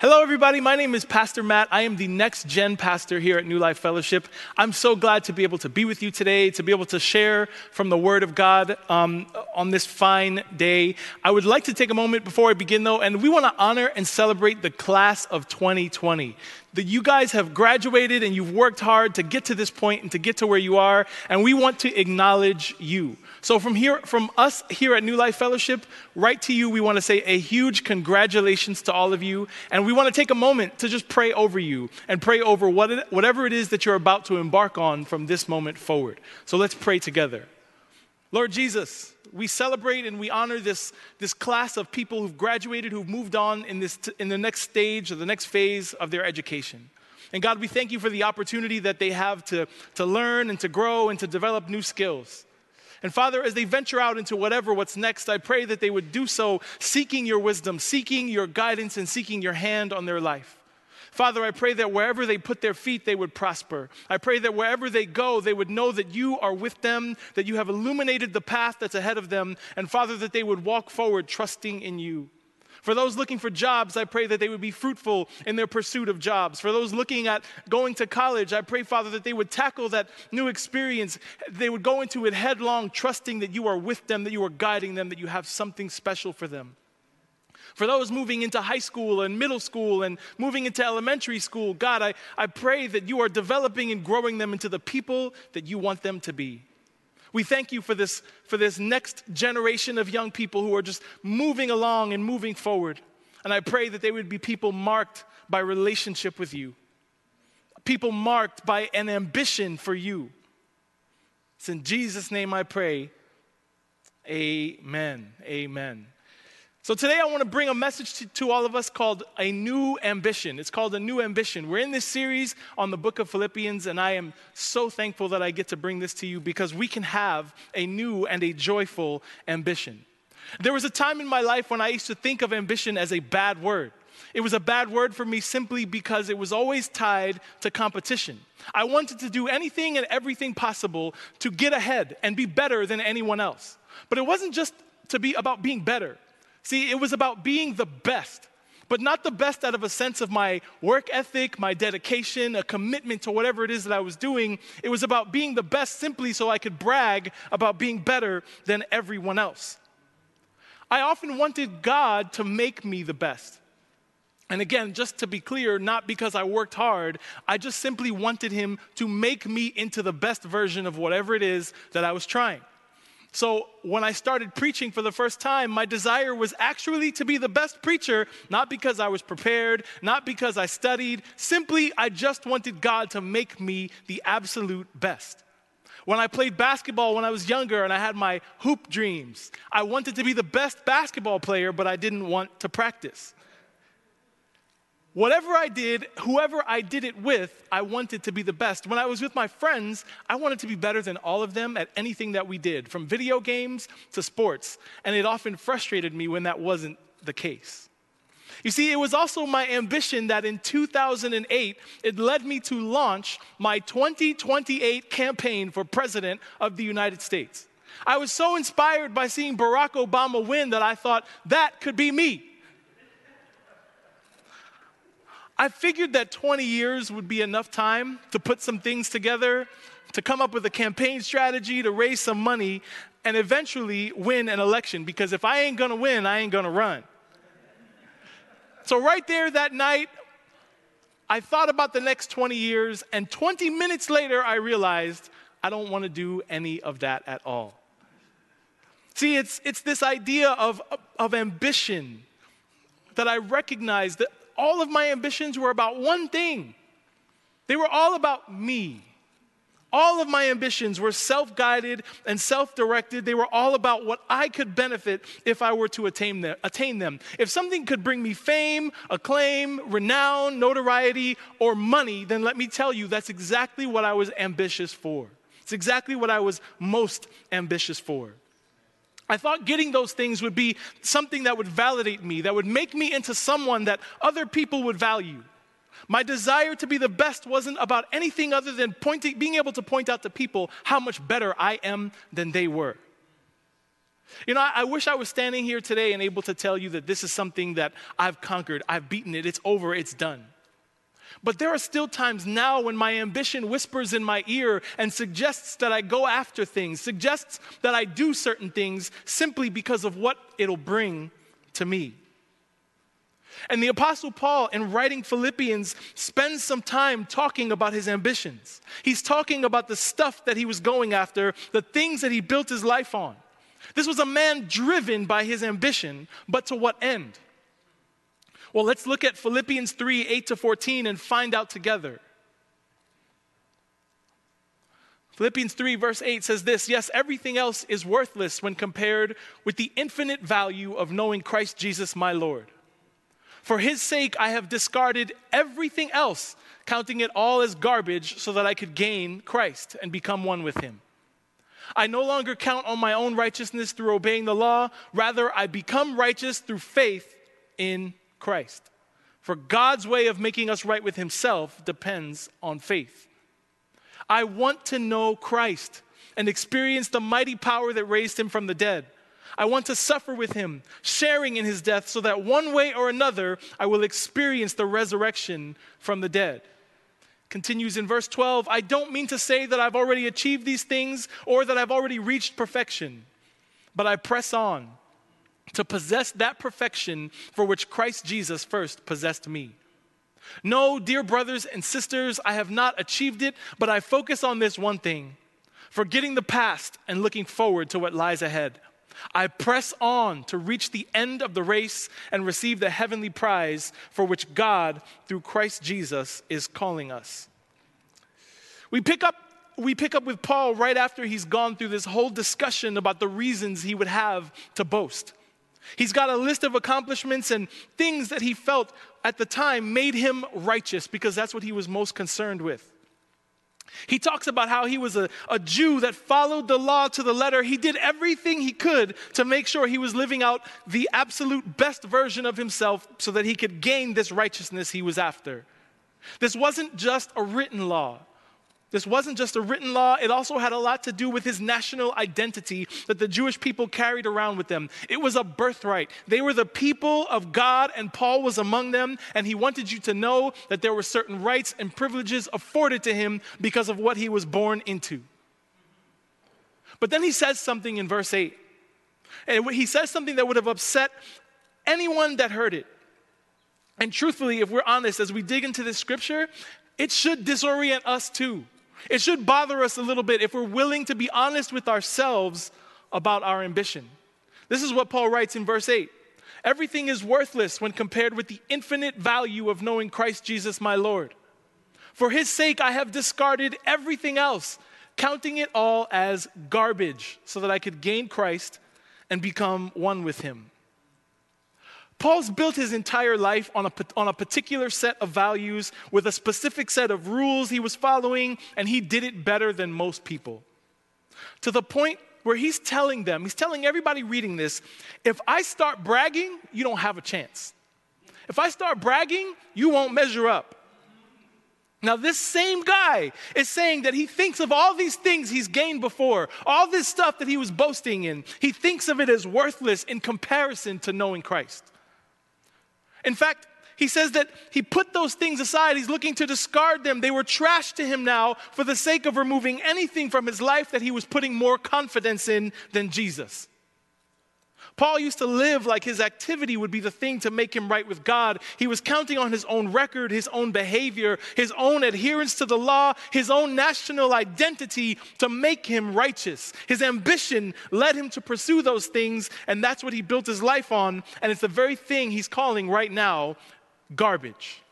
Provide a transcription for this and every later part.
Hello, everybody. My name is Pastor Matt. I am the next gen pastor here at New Life Fellowship. I'm so glad to be able to be with you today, to be able to share from the Word of God um, on this fine day. I would like to take a moment before I begin, though, and we want to honor and celebrate the class of 2020 that you guys have graduated and you've worked hard to get to this point and to get to where you are, and we want to acknowledge you. So from here, from us here at New Life Fellowship, right to you, we want to say a huge congratulations to all of you, and we want to take a moment to just pray over you and pray over what it, whatever it is that you're about to embark on from this moment forward. So let's pray together. Lord Jesus, we celebrate and we honor this, this class of people who've graduated, who've moved on in, this, in the next stage or the next phase of their education. And God, we thank you for the opportunity that they have to, to learn and to grow and to develop new skills. And Father, as they venture out into whatever what's next, I pray that they would do so seeking your wisdom, seeking your guidance, and seeking your hand on their life. Father, I pray that wherever they put their feet, they would prosper. I pray that wherever they go, they would know that you are with them, that you have illuminated the path that's ahead of them, and Father, that they would walk forward trusting in you. For those looking for jobs, I pray that they would be fruitful in their pursuit of jobs. For those looking at going to college, I pray, Father, that they would tackle that new experience. They would go into it headlong, trusting that you are with them, that you are guiding them, that you have something special for them. For those moving into high school and middle school and moving into elementary school, God, I, I pray that you are developing and growing them into the people that you want them to be. We thank you for this, for this next generation of young people who are just moving along and moving forward. And I pray that they would be people marked by relationship with you, people marked by an ambition for you. It's in Jesus' name I pray. Amen. Amen. So today I want to bring a message to, to, all of us called A New Ambition. It's called A New Ambition. We're in this series on the book of Philippians, and I am so thankful that I get to bring this to you because we can have a new and a joyful ambition. There was a time in my life when I used to think of ambition as a bad word. It was a bad word for me simply because it was always tied to competition. I wanted to do anything and everything possible to get ahead and be better than anyone else. But it wasn't just to be about being better. See, it was about being the best, but not the best out of a sense of my work ethic, my dedication, a commitment to whatever it is that I was doing. It was about being the best simply so I could brag about being better than everyone else. I often wanted God to make me the best. And again, just to be clear, not because I worked hard, I just simply wanted Him to make me into the best version of whatever it is that I was trying. So, when I started preaching for the first time, my desire was actually to be the best preacher, not because I was prepared, not because I studied. Simply, I just wanted God to make me the absolute best. When I played basketball when I was younger and I had my hoop dreams, I wanted to be the best basketball player, but I didn't want to practice. Whatever I did, whoever I did it with, I wanted to be the best. When I was with my friends, I wanted to be better than all of them at anything that we did, from video games to sports. And it often frustrated me when that wasn't the case. You see, it was also my ambition that in 2008, it led me to launch my 2028 campaign for President of the United States. I was so inspired by seeing Barack Obama win that I thought that could be me. I figured that 20 years would be enough time to put some things together, to come up with a campaign strategy, to raise some money, and eventually win an election. Because if I ain't gonna win, I ain't gonna run. So, right there that night, I thought about the next 20 years, and 20 minutes later, I realized I don't wanna do any of that at all. See, it's, it's this idea of, of ambition that I recognize that all of my ambitions were about one thing they were all about me. All of my ambitions were self guided and self directed. They were all about what I could benefit if I were to attain them, attain them. If something could bring me fame, acclaim, renown, notoriety, or money, then let me tell you that's exactly what I was ambitious for. It's exactly what I was most ambitious for. I thought getting those things would be something that would validate me, that would make me into someone that other people would value. My desire to be the best wasn't about anything other than pointing, being able to point out to people how much better I am than they were. You know, I, I, wish I was standing here today and able to tell you that this is something that I've conquered, I've beaten it, it's over, it's done. But there are still times now when my ambition whispers in my ear and suggests that I go after things, suggests that I do certain things simply because of what it'll bring to me. And the Apostle Paul, in writing Philippians, spends some time talking about his ambitions. He's talking about the stuff that he was going after, the things that he built his life on. This was a man driven by his ambition, but to what end? Well, let's look at Philippians 3 8 to 14 and find out together. Philippians 3, verse 8 says this Yes, everything else is worthless when compared with the infinite value of knowing Christ Jesus my Lord. For his sake, I have discarded everything else, counting it all as garbage, so that I could gain Christ and become one with him. I no longer count on my own righteousness through obeying the law. Rather, I become righteous through faith in Christ. For God's way of making us right with Himself depends on faith. I want to know Christ and experience the mighty power that raised Him from the dead. I want to suffer with Him, sharing in His death, so that one way or another I will experience the resurrection from the dead. Continues in verse 12 I don't mean to say that I've already achieved these things or that I've already reached perfection, but I press on to possess that perfection for which Christ Jesus first possessed me. No, dear brothers and sisters, I have not achieved it, but I focus on this one thing forgetting the past and looking forward to what lies ahead. I press on to reach the end of the race and receive the heavenly prize for which God, through Christ Jesus, is calling us. We pick up we pick up with Paul right after he's gone through this whole discussion about the reasons he would have to boast. He's got a list of accomplishments and things that he felt at the time made him righteous because that's what he was most concerned with. He talks about how he was a, a Jew that followed the law to the letter. He did everything he could to make sure he was living out the absolute best version of himself so that he could gain this righteousness he was after. This wasn't just a written law, this wasn't just a written law, it also had a lot to do with his national identity that the Jewish people carried around with them. It was a birthright. They were the people of God, and Paul was among them, and he wanted you to know that there were certain rights and privileges afforded to him because of what he was born into. But then he says something in verse 8. And he says something that would have upset anyone that heard it. And truthfully, if we're honest, as we dig into this scripture, it should disorient us too. It should bother us a little bit if we're willing to be honest with ourselves about our ambition. This is what Paul writes in verse 8 Everything is worthless when compared with the infinite value of knowing Christ Jesus my Lord. For his sake, I have discarded everything else, counting it all as garbage, so that I could gain Christ and become one with him. Paul's built his entire life on a, on a particular set of values with a specific set of rules he was following, and he did it better than most people. To the point where he's telling them, he's telling everybody reading this, if I start bragging, you don't have a chance. If I start bragging, you won't measure up. Now, this same guy is saying that he thinks of all these things he's gained before, all this stuff that he was boasting in, he thinks of it as worthless in comparison to knowing Christ. In fact, he says that he put those things aside. He's looking to discard them. They were trash to him now for the sake of removing anything from his life that he was putting more confidence in than Jesus. Paul used to live like his activity would be the thing to make him right with God. He was counting on his own record, his own behavior, his own adherence to the law, his own national identity to make him righteous. His ambition led him to pursue those things, and that's what he built his life on. And it's the very thing he's calling right now garbage.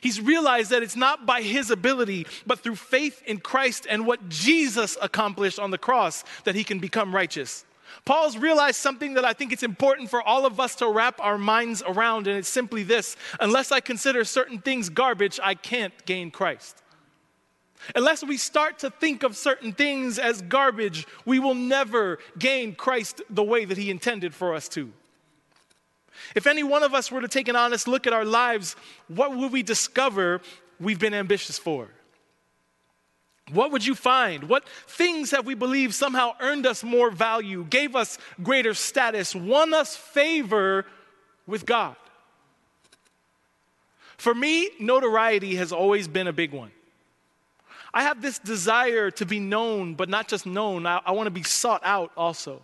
He's realized that it's not by his ability, but through faith in Christ and what Jesus accomplished on the cross that he can become righteous. Paul's realized something that I think it's important for all of us to wrap our minds around, and it's simply this unless I consider certain things garbage, I can't gain Christ. Unless we start to think of certain things as garbage, we will never gain Christ the way that He intended for us to. If any one of us were to take an honest look at our lives, what would we discover we've been ambitious for? What would you find? What things have we believed somehow earned us more value, gave us greater status, won us favor with God? For me, notoriety has always been a big one. I have this desire to be known, but not just known, I, I want to be sought out also.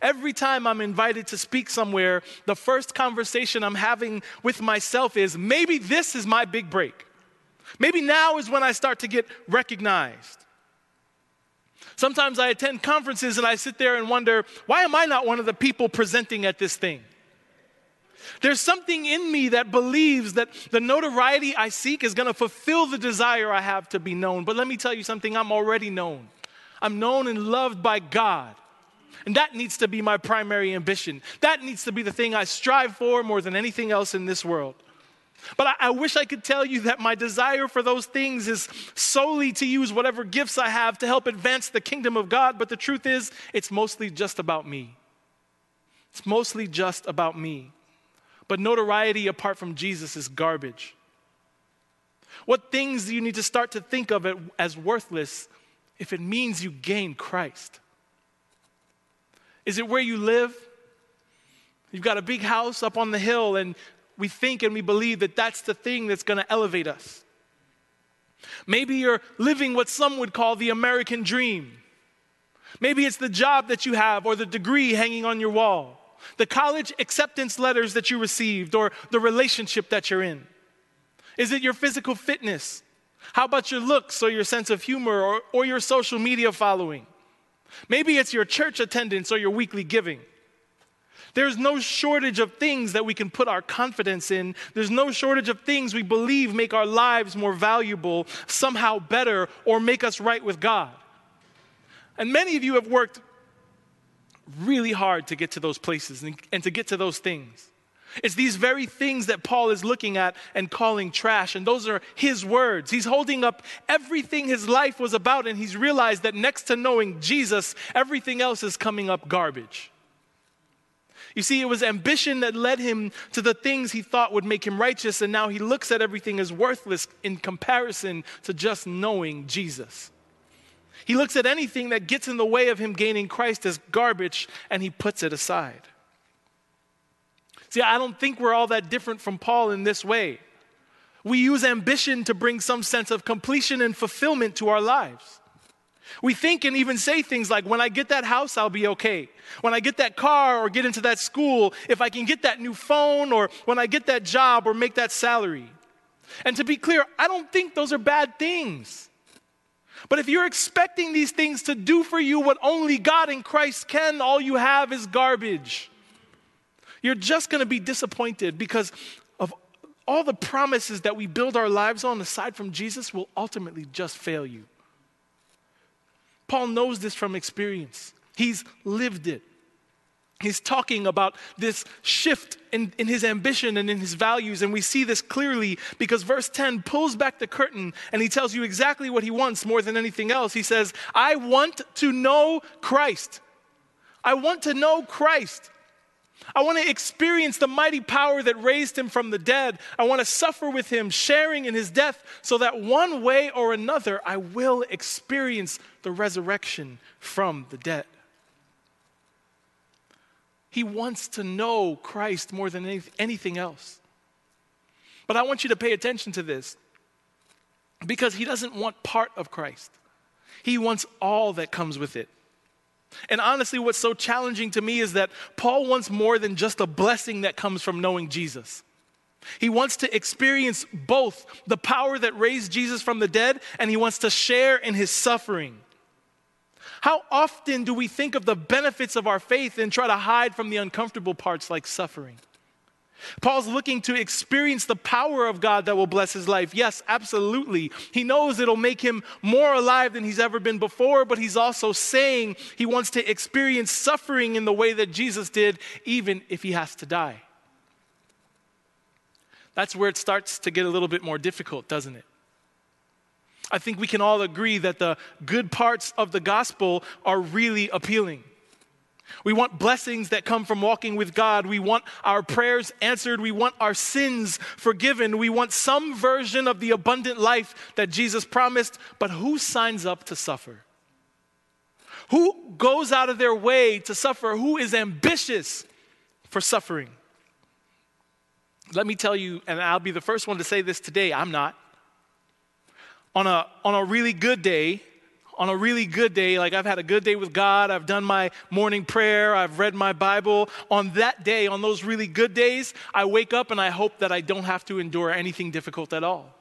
Every time I'm invited to speak somewhere, the first conversation I'm having with myself is maybe this is my big break. Maybe now is when I start to get recognized. Sometimes I attend conferences and I sit there and wonder, why am I not one of the people presenting at this thing? There's something in me that believes that the notoriety I seek is going to fulfill the desire I have to be known. But let me tell you something, I'm already known. I'm known and loved by God. And that needs to be my primary ambition. That needs to be the thing I strive for more than anything else in this world. But I, I, wish I could tell you that my desire for those things is solely to use whatever gifts I have to help advance the kingdom of God. But the truth is, it's mostly just about me. It's mostly just about me. But notoriety apart from Jesus is garbage. What things do you need to start to think of it as worthless if it means you gain Christ? Is it where you live? You've got a big house up on the hill, and we think and we believe that that's the thing that's going to elevate us. Maybe you're living what some would call the American dream. Maybe it's the job that you have or the degree hanging on your wall, the college acceptance letters that you received, or the relationship that you're in. Is it your physical fitness? How about your looks or your sense of humor or, or your social media following? Maybe it's your church attendance or your weekly giving. There's no shortage of things that we can put our confidence in. There's no shortage of things we believe make our lives more valuable, somehow better, or make us right with God. And many of you have worked really hard to get to those places and, and to get to those things. It's these very things that Paul is looking at and calling trash, and those are his words. He's holding up everything his life was about, and he's realized that next to knowing Jesus, everything else is coming up garbage. You see, it was ambition that led him to the things he thought would make him righteous, and now he looks at everything as worthless in comparison to just knowing Jesus. He looks at anything that gets in the way of him gaining Christ as garbage, and he puts it aside. See, I don't think we're all that different from Paul in this way. We use ambition to bring some sense of completion and fulfillment to our lives. We think and even say things like, when I get that house, I'll be okay. When I get that car or get into that school, if I can get that new phone or when I get that job or make that salary. And to be clear, I don't think those are bad things. But if you're expecting these things to do for you what only God in Christ can, all you have is garbage. You're just going to be disappointed because of all the promises that we build our lives on aside from Jesus will ultimately just fail you. Paul knows this from experience, he's lived it. He's talking about this shift in, in his ambition and in his values, and we see this clearly because verse 10 pulls back the curtain and he tells you exactly what he wants more than anything else. He says, I want to know Christ. I want to know Christ. I want to experience the mighty power that raised him from the dead. I want to suffer with him, sharing in his death, so that one way or another I will experience the resurrection from the dead. He wants to know Christ more than anything else. But I want you to pay attention to this because he doesn't want part of Christ, he wants all that comes with it. And honestly, what's so challenging to me is that Paul wants more than just a blessing that comes from knowing Jesus. He wants to experience both the power that raised Jesus from the dead, and he wants to share in his suffering. How often do we think of the benefits of our faith and try to hide from the uncomfortable parts like suffering? Paul's looking to experience the power of God that will bless his life. Yes, absolutely. He knows it'll make him more alive than he's ever been before, but he's also saying he wants to experience suffering in the way that Jesus did, even if he has to die. That's where it starts to get a little bit more difficult, doesn't it? I think we can all agree that the good parts of the gospel are really appealing. We want blessings that come from walking with God. We want our prayers answered. We want our sins forgiven. We want some version of the abundant life that Jesus promised. But who signs up to suffer? Who goes out of their way to suffer? Who is ambitious for suffering? Let me tell you, and I'll be the first one to say this today I'm not. On a, on a really good day, on a really good day, like I've had a good day with God, I've done my morning prayer, I've read my Bible, on that day, on those really good days, I wake up and I hope that I don't have to endure anything difficult at all.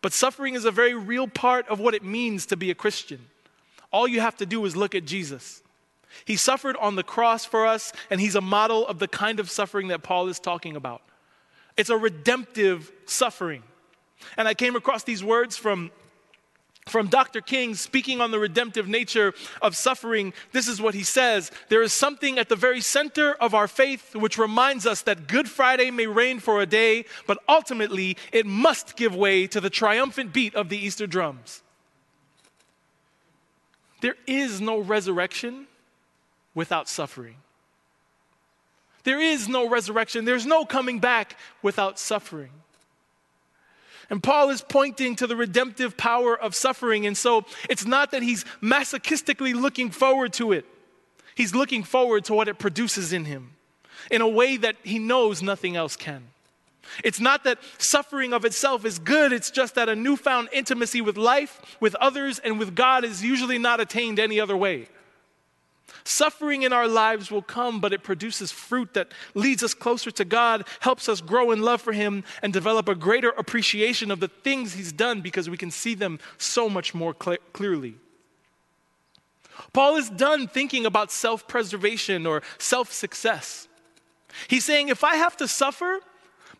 But suffering is a very real part of what it means to be a Christian. All you have to do is look at Jesus. He suffered on the cross for us, and he's a model of the kind of suffering that Paul is talking about. It's a redemptive suffering. And I came across these words from from Dr. King speaking on the redemptive nature of suffering, this is what he says There is something at the very center of our faith which reminds us that Good Friday may reign for a day, but ultimately it must give way to the triumphant beat of the Easter drums. There is no resurrection without suffering. There is no resurrection. There's no coming back without suffering. And Paul is pointing to the redemptive power of suffering. And so it's not that he's masochistically looking forward to it, he's looking forward to what it produces in him in a way that he knows nothing else can. It's not that suffering of itself is good, it's just that a newfound intimacy with life, with others, and with God is usually not attained any other way. Suffering in our lives will come, but it produces fruit that leads us closer to God, helps us grow in love for Him, and develop a greater appreciation of the things He's done because we can see them so much more cl- clearly. Paul is done thinking about self preservation or self success. He's saying, if I have to suffer,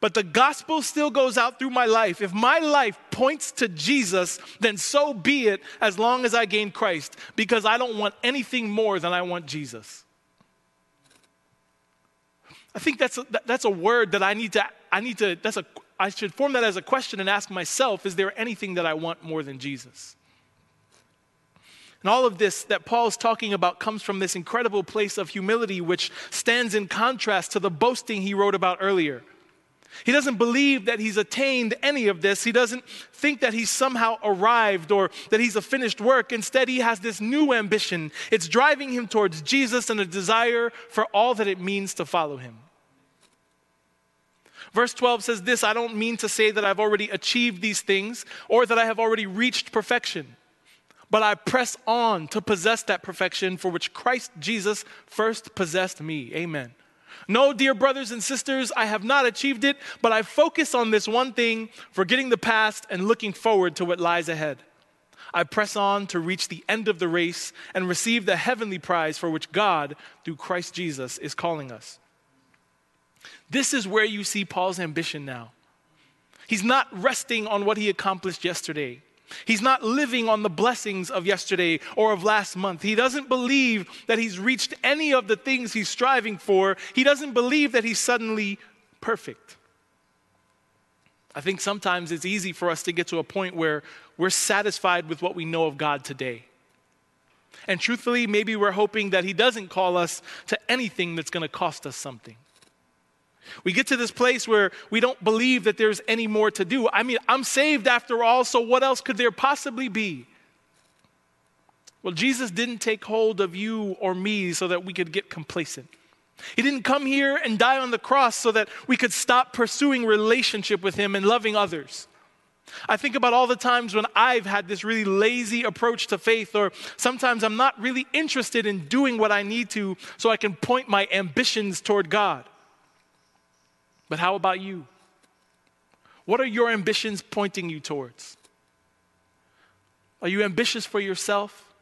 but the gospel still goes out through my life. If my life points to Jesus, then so be it as long as I gain Christ, because I don't want anything more than I want Jesus. I think that's a, that's a word that I need to, I need to, that's a, I should form that as a question and ask myself, is there anything that I want more than Jesus? And all of this that Paul's talking about comes from this incredible place of humility, which stands in contrast to the boasting he wrote about earlier. He doesn't believe that he's attained any of this. He doesn't think that he's somehow arrived or that he's a finished work. Instead, he has this new ambition. It's driving him towards Jesus and a desire for all that it means to follow him. Verse 12 says this I don't mean to say that I've already achieved these things or that I have already reached perfection, but I press on to possess that perfection for which Christ Jesus first possessed me. Amen. No, dear brothers and sisters, I have not achieved it, but I focus on this one thing, forgetting the past and looking forward to what lies ahead. I press on to reach the end of the race and receive the heavenly prize for which God, through Christ Jesus, is calling us. This is where you see Paul's ambition now. He's not resting on what he accomplished yesterday. He's not living on the blessings of yesterday or of last month. He doesn't believe that he's reached any of the things he's striving for. He doesn't believe that he's suddenly perfect. I think sometimes it's easy for us to get to a point where we're satisfied with what we know of God today. And truthfully, maybe we're hoping that He doesn't call us to anything that's going to cost us something. We get to this place where we don't believe that there's any more to do. I mean, I'm saved after all, so what else could there possibly be? Well, Jesus didn't take hold of you or me so that we could get complacent. He didn't come here and die on the cross so that we could stop pursuing relationship with Him and loving others. I think about all the times when I've had this really lazy approach to faith, or sometimes I'm not really interested in doing what I need to so I can point my ambitions toward God. But how about you? What are your ambitions pointing you towards? Are you ambitious for yourself,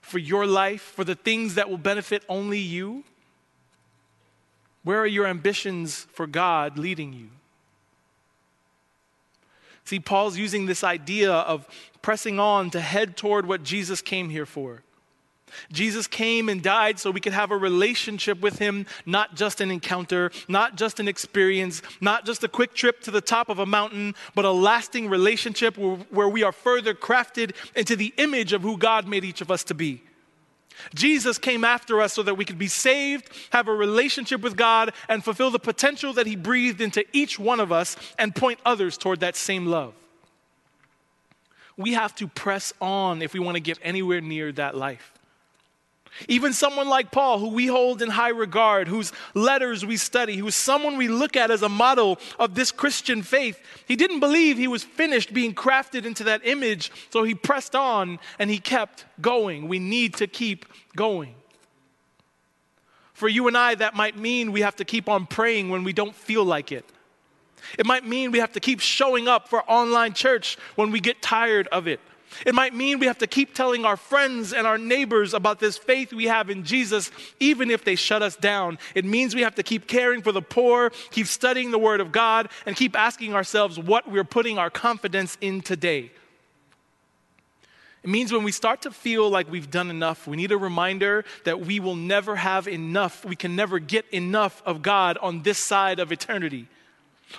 for your life, for the things that will benefit only you? Where are your ambitions for God leading you? See, Paul's using this idea of pressing on to head toward what Jesus came here for. Jesus came and died so we could have a relationship with him, not just an encounter, not just an experience, not just a quick trip to the top of a mountain, but a lasting relationship where, we are further crafted into the image of who God made each of us to be. Jesus came after us so that we could be saved, have a relationship with God, and fulfill the potential that He breathed into each one of us and point others toward that same love. We have to press on if we want to get anywhere near that life. Even someone like Paul, who we hold in high regard, whose letters we study, who's someone we look at as a model of this Christian faith, he didn't believe he was finished being crafted into that image, so he pressed on and he kept going. We need to keep going. For you and I, that might mean we have to keep on praying when we don't feel like it. It might mean we have to keep showing up for online church when we get tired of it. It might mean we have to keep telling our friends and our neighbors about this faith we have in Jesus, even if they shut us down. It means we have to keep caring for the poor, keep studying the Word of God, and keep asking ourselves what we're putting our confidence in today. It means when we start to feel like we've done enough, we need a reminder that we will never have enough. We can never get enough of God on this side of eternity.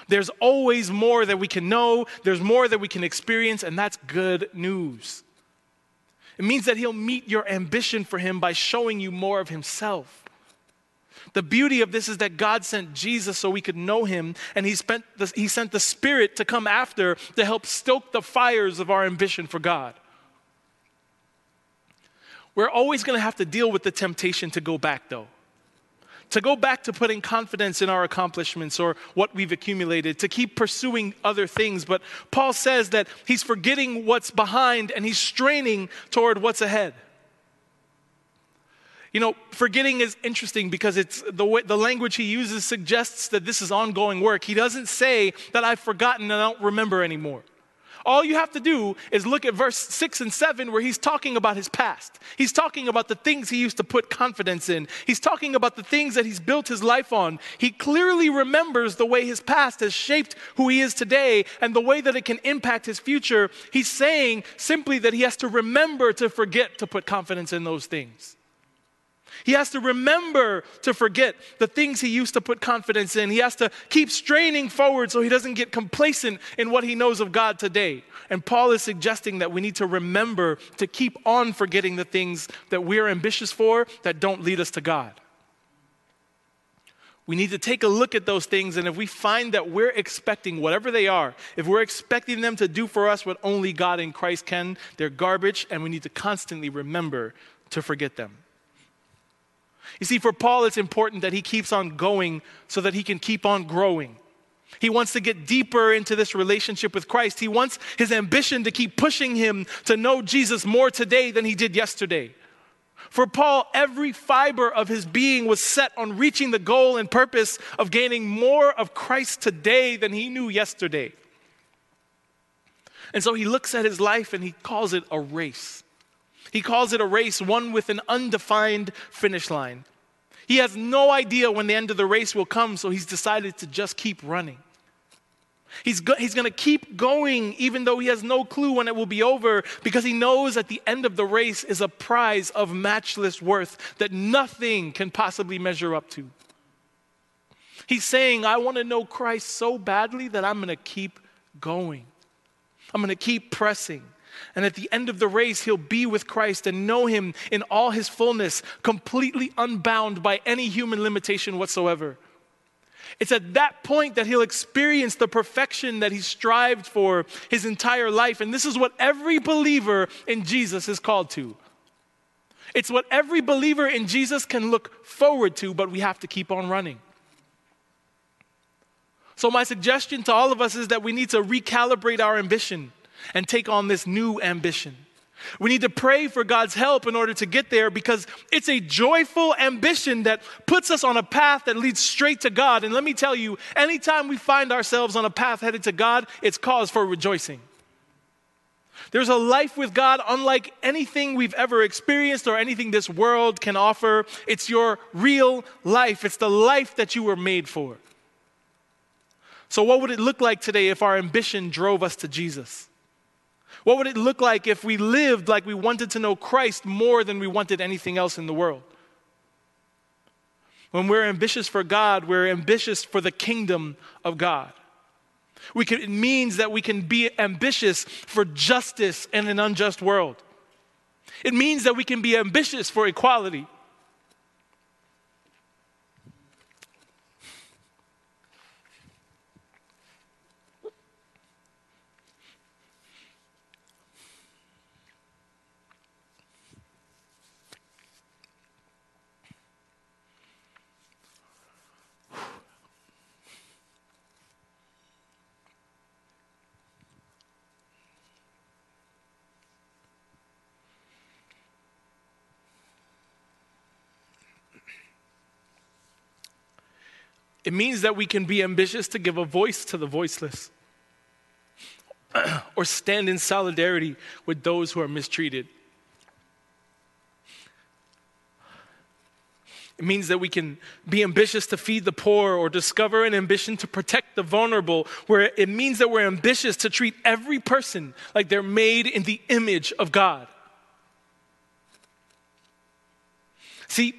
There's always more that we can know, there's more that we can experience, and that's good news. It means that He'll meet your ambition for Him by showing you more of Himself. The beauty of this is that God sent Jesus so we could know Him, and He, spent the, he sent the Spirit to come after to help stoke the fires of our ambition for God. We're always going to have to deal with the temptation to go back, though to go back to putting confidence in our accomplishments or what we've accumulated, to keep pursuing other things. But Paul says that he's forgetting what's behind and he's straining toward what's ahead. You know, forgetting is interesting because it's the, way, the language he uses suggests that this is ongoing work. He doesn't say that I've forgotten and I don't remember anymore. All you have to do is look at verse 6 and 7 where he's talking about his past. He's talking about the things he used to put confidence in. He's talking about the things that he's built his life on. He clearly remembers the way his past has shaped who he is today and the way that it can impact his future. He's saying simply that he has to remember to forget to put confidence in those things. He has to remember to forget the things he used to put confidence in. He has to keep straining forward so he doesn't get complacent in what he knows of God today. And Paul is suggesting that we need to remember to keep on forgetting the things that we're ambitious for that don't lead us to God. We need to take a look at those things, and if we find that we're expecting whatever they are, if we're expecting them to do for us what only God in Christ can, they're garbage, and we need to constantly remember to forget them. You see, for Paul, it's important that he keeps on going so that he can keep on growing. He wants to get deeper into this relationship with Christ. He wants his ambition to keep pushing him to know Jesus more today than he did yesterday. For Paul, every fiber of his being was set on reaching the goal and purpose of gaining more of Christ today than he knew yesterday. And so he looks at his life and he calls it a race. He calls it a race, one with an undefined finish line. He has no idea when the end of the race will come, so he's decided to just keep running. He's, go- he's going to keep going even though he has no clue when it will be over because he knows at the end of the race is a prize of matchless worth that nothing can possibly measure up to. He's saying, I want to know Christ so badly that I'm going to keep going. I'm going to keep pressing. And at the end of the race, he'll be with Christ and know him in all his fullness, completely unbound by any human limitation whatsoever. It's at that point that he'll experience the perfection that he strived for his entire life. And this is what every believer in Jesus is called to. It's what every believer in Jesus can look forward to, but we have to keep on running. So, my suggestion to all of us is that we need to recalibrate our ambition and take on this new ambition. We need to pray for God's help in order to get there because it's a joyful ambition that puts us on a path that leads straight to God. And let me tell you, anytime we find ourselves on a path headed to God, it's cause for rejoicing. There's a life with God unlike anything we've ever experienced or anything this world can offer. It's your real life, it's the life that you were made for. So, what would it look like today if our ambition drove us to Jesus? What would it look like if we lived like we wanted to know Christ more than we wanted anything else in the world? When we're ambitious for God, we're ambitious for the kingdom of God. Can, it means that we can be ambitious for justice in an unjust world. It means that we can be ambitious for equality. It means that we can be ambitious to give a voice to the voiceless or stand in solidarity with those who are mistreated. It means that we can be ambitious to feed the poor or discover an ambition to protect the vulnerable, where it means that we're ambitious to treat every person like they're made in the image of God. See,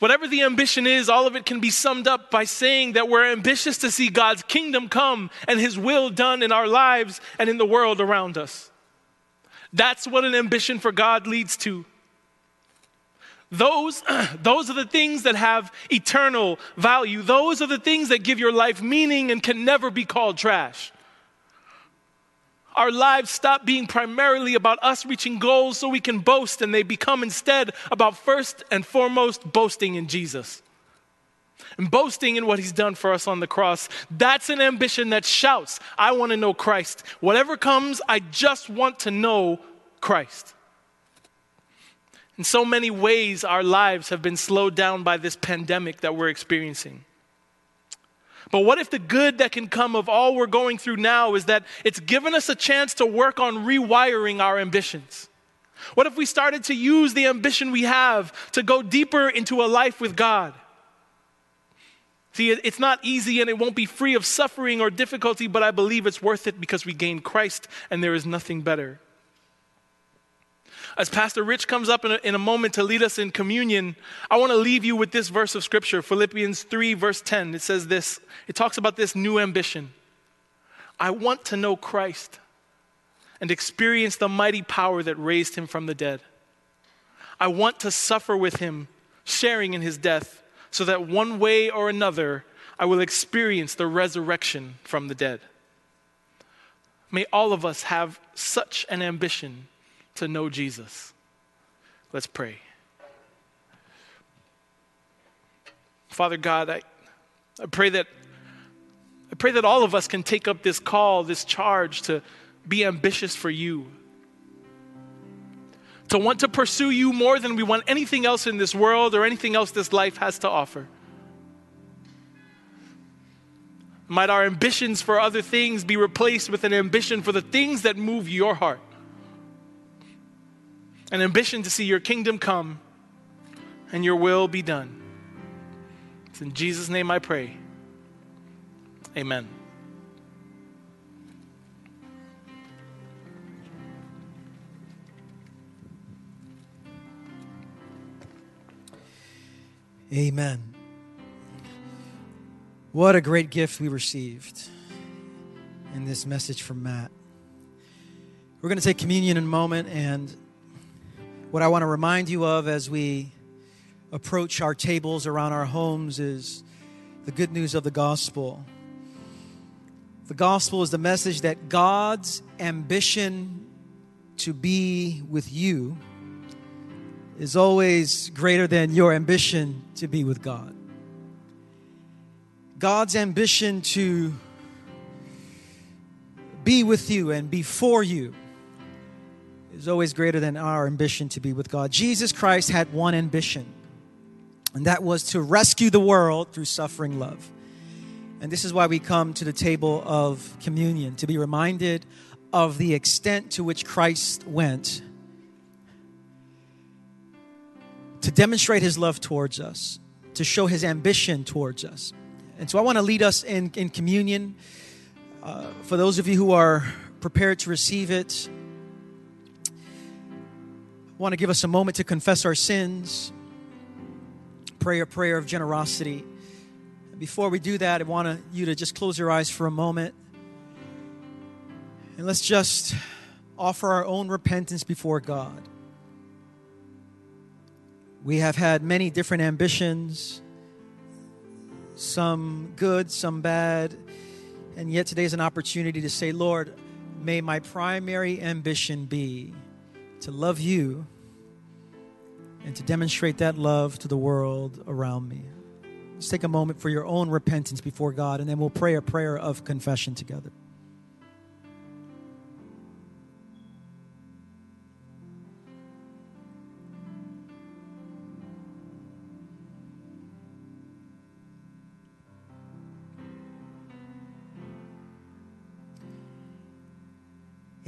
Whatever the ambition is, all of it can be summed up by saying that we're ambitious to see God's kingdom come and His will done in our lives and in the world around us. That's what an ambition for God leads to. Those, those are the things that have eternal value. Those are the things that give your life meaning and can never be called trash our lives stop being primarily about us reaching goals so we can boast, and they become instead about first and foremost boasting in Jesus. And boasting in what he's done for us on the cross. That's an ambition that shouts, I want to know Christ. Whatever comes, I just want to know Christ. In so many ways, our lives have been slowed down by this pandemic that we're experiencing. But what if the good that can come of all we're going through now is that it's given us a chance to work on rewiring our ambitions? What if we started to use the ambition we have to go deeper into a life with God? See, it's not easy and it won't be free of suffering or difficulty, but I believe it's worth it because we gain Christ and there is nothing better. As Pastor Rich comes up in a, in a moment to lead us in communion, I want to leave you with this verse of Scripture, Philippians 3, verse 10. It says this it talks about this new ambition. I want to know Christ and experience the mighty power that raised him from the dead. I want to suffer with him, sharing in his death, so that one way or another I will experience the resurrection from the dead. May all of us have such an ambition to know Jesus. Let's pray. Father God, I, I pray that I pray that all of us can take up this call, this charge to be ambitious for you. To want to pursue you more than we want anything else in this world or anything else this life has to offer. Might our ambitions for other things be replaced with an ambition for the things that move your heart an ambition to see your kingdom come and your will be done. It's in Jesus' name I pray. Amen. Amen. What a great gift we received in this message from Matt. We're going to take communion in a moment, and what I want to remind you of as we approach our tables around our homes is the good news of the gospel. The gospel is the message that God's ambition to be with you is always greater than your ambition to be with God. God's ambition to be with you and be for you is always greater than our ambition to be with God. Jesus Christ had one ambition, and that was to rescue the world through suffering love. And this is why we come to the table of communion, to be reminded of the extent to which Christ went to demonstrate his love towards us, to show his ambition towards us. And so I want to lead us in, in communion. Uh, for those of you who are prepared to receive it, want to give us a moment to confess our sins, pray a prayer of generosity. Before we do that, I want you to just close your eyes for a moment. And let's just offer our own repentance before God. We have had many different ambitions, some good, some bad. And yet today is an opportunity to say, Lord, may my primary ambition be to love you and to demonstrate that love to the world around me. Let's take a moment for your own repentance before God, and then we'll pray a prayer of confession together.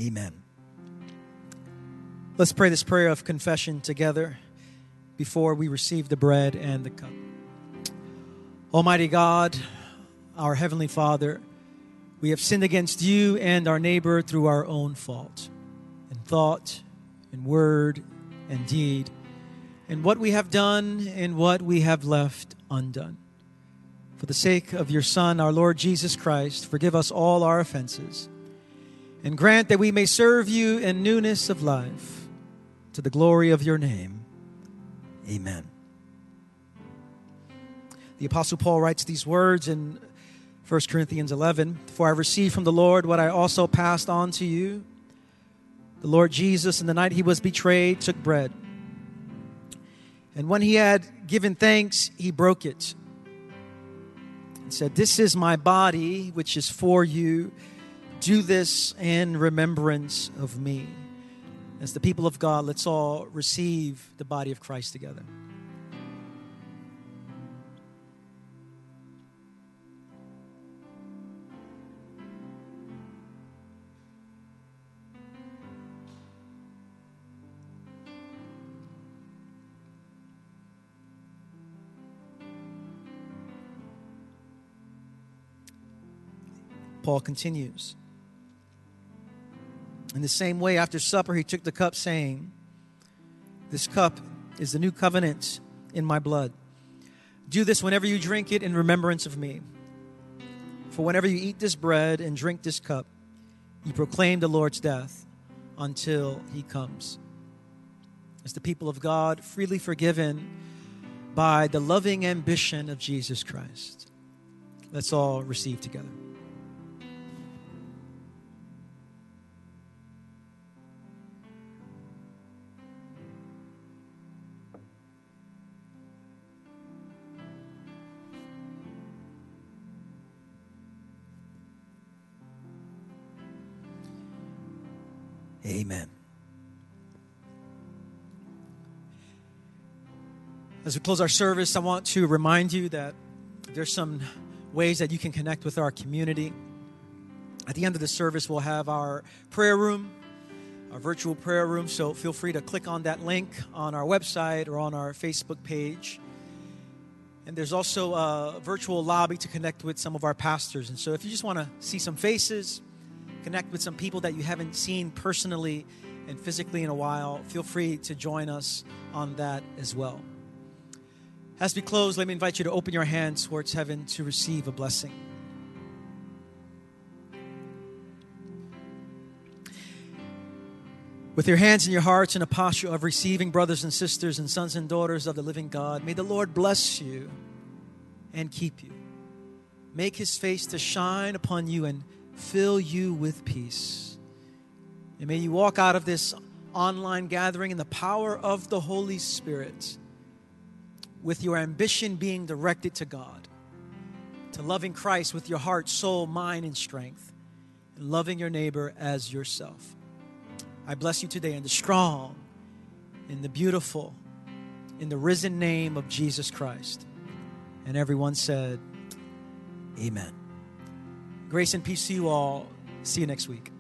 Amen. Let's pray this prayer of confession together before we receive the bread and the cup. Almighty God, our Heavenly Father, we have sinned against you and our neighbor through our own fault, in thought, in word, and deed, in what we have done and what we have left undone. For the sake of your Son, our Lord Jesus Christ, forgive us all our offenses and grant that we may serve you in newness of life to the glory of your name. Amen. The Apostle Paul writes these words in 1 Corinthians 11 For I received from the Lord what I also passed on to you. The Lord Jesus, in the night he was betrayed, took bread. And when he had given thanks, he broke it and said, This is my body, which is for you. Do this in remembrance of me. As the people of God, let's all receive the body of Christ together. Paul continues. In the same way, after supper, he took the cup, saying, This cup is the new covenant in my blood. Do this whenever you drink it in remembrance of me. For whenever you eat this bread and drink this cup, you proclaim the Lord's death until he comes. As the people of God, freely forgiven by the loving ambition of Jesus Christ. Let's all receive together. Amen. As we close our service, I want to remind you that there's some ways that you can connect with our community. At the end of the service, we'll have our prayer room, our virtual prayer room. So feel free to click on that link on our website or on our Facebook page. And there's also a virtual lobby to connect with some of our pastors. And so if you just want to see some faces, connect with some people that you haven't seen personally and physically in a while, feel free to join us on that as well. As we close, let me invite you to open your hands towards heaven to receive a blessing. With your hands and your hearts in a posture of receiving, brothers and sisters and sons and daughters of the living God, may the Lord bless you and keep you. Make his face to shine upon you and fill you with peace. And may you walk out of this online gathering in the power of the Holy Spirit with your ambition being directed to God, to loving Christ with your heart, soul, mind, and strength, and loving your neighbor as yourself. I bless you today in the strong, in the beautiful, in the risen name of Jesus Christ. And everyone said, Amen. Grace and peace to you all. See you next week.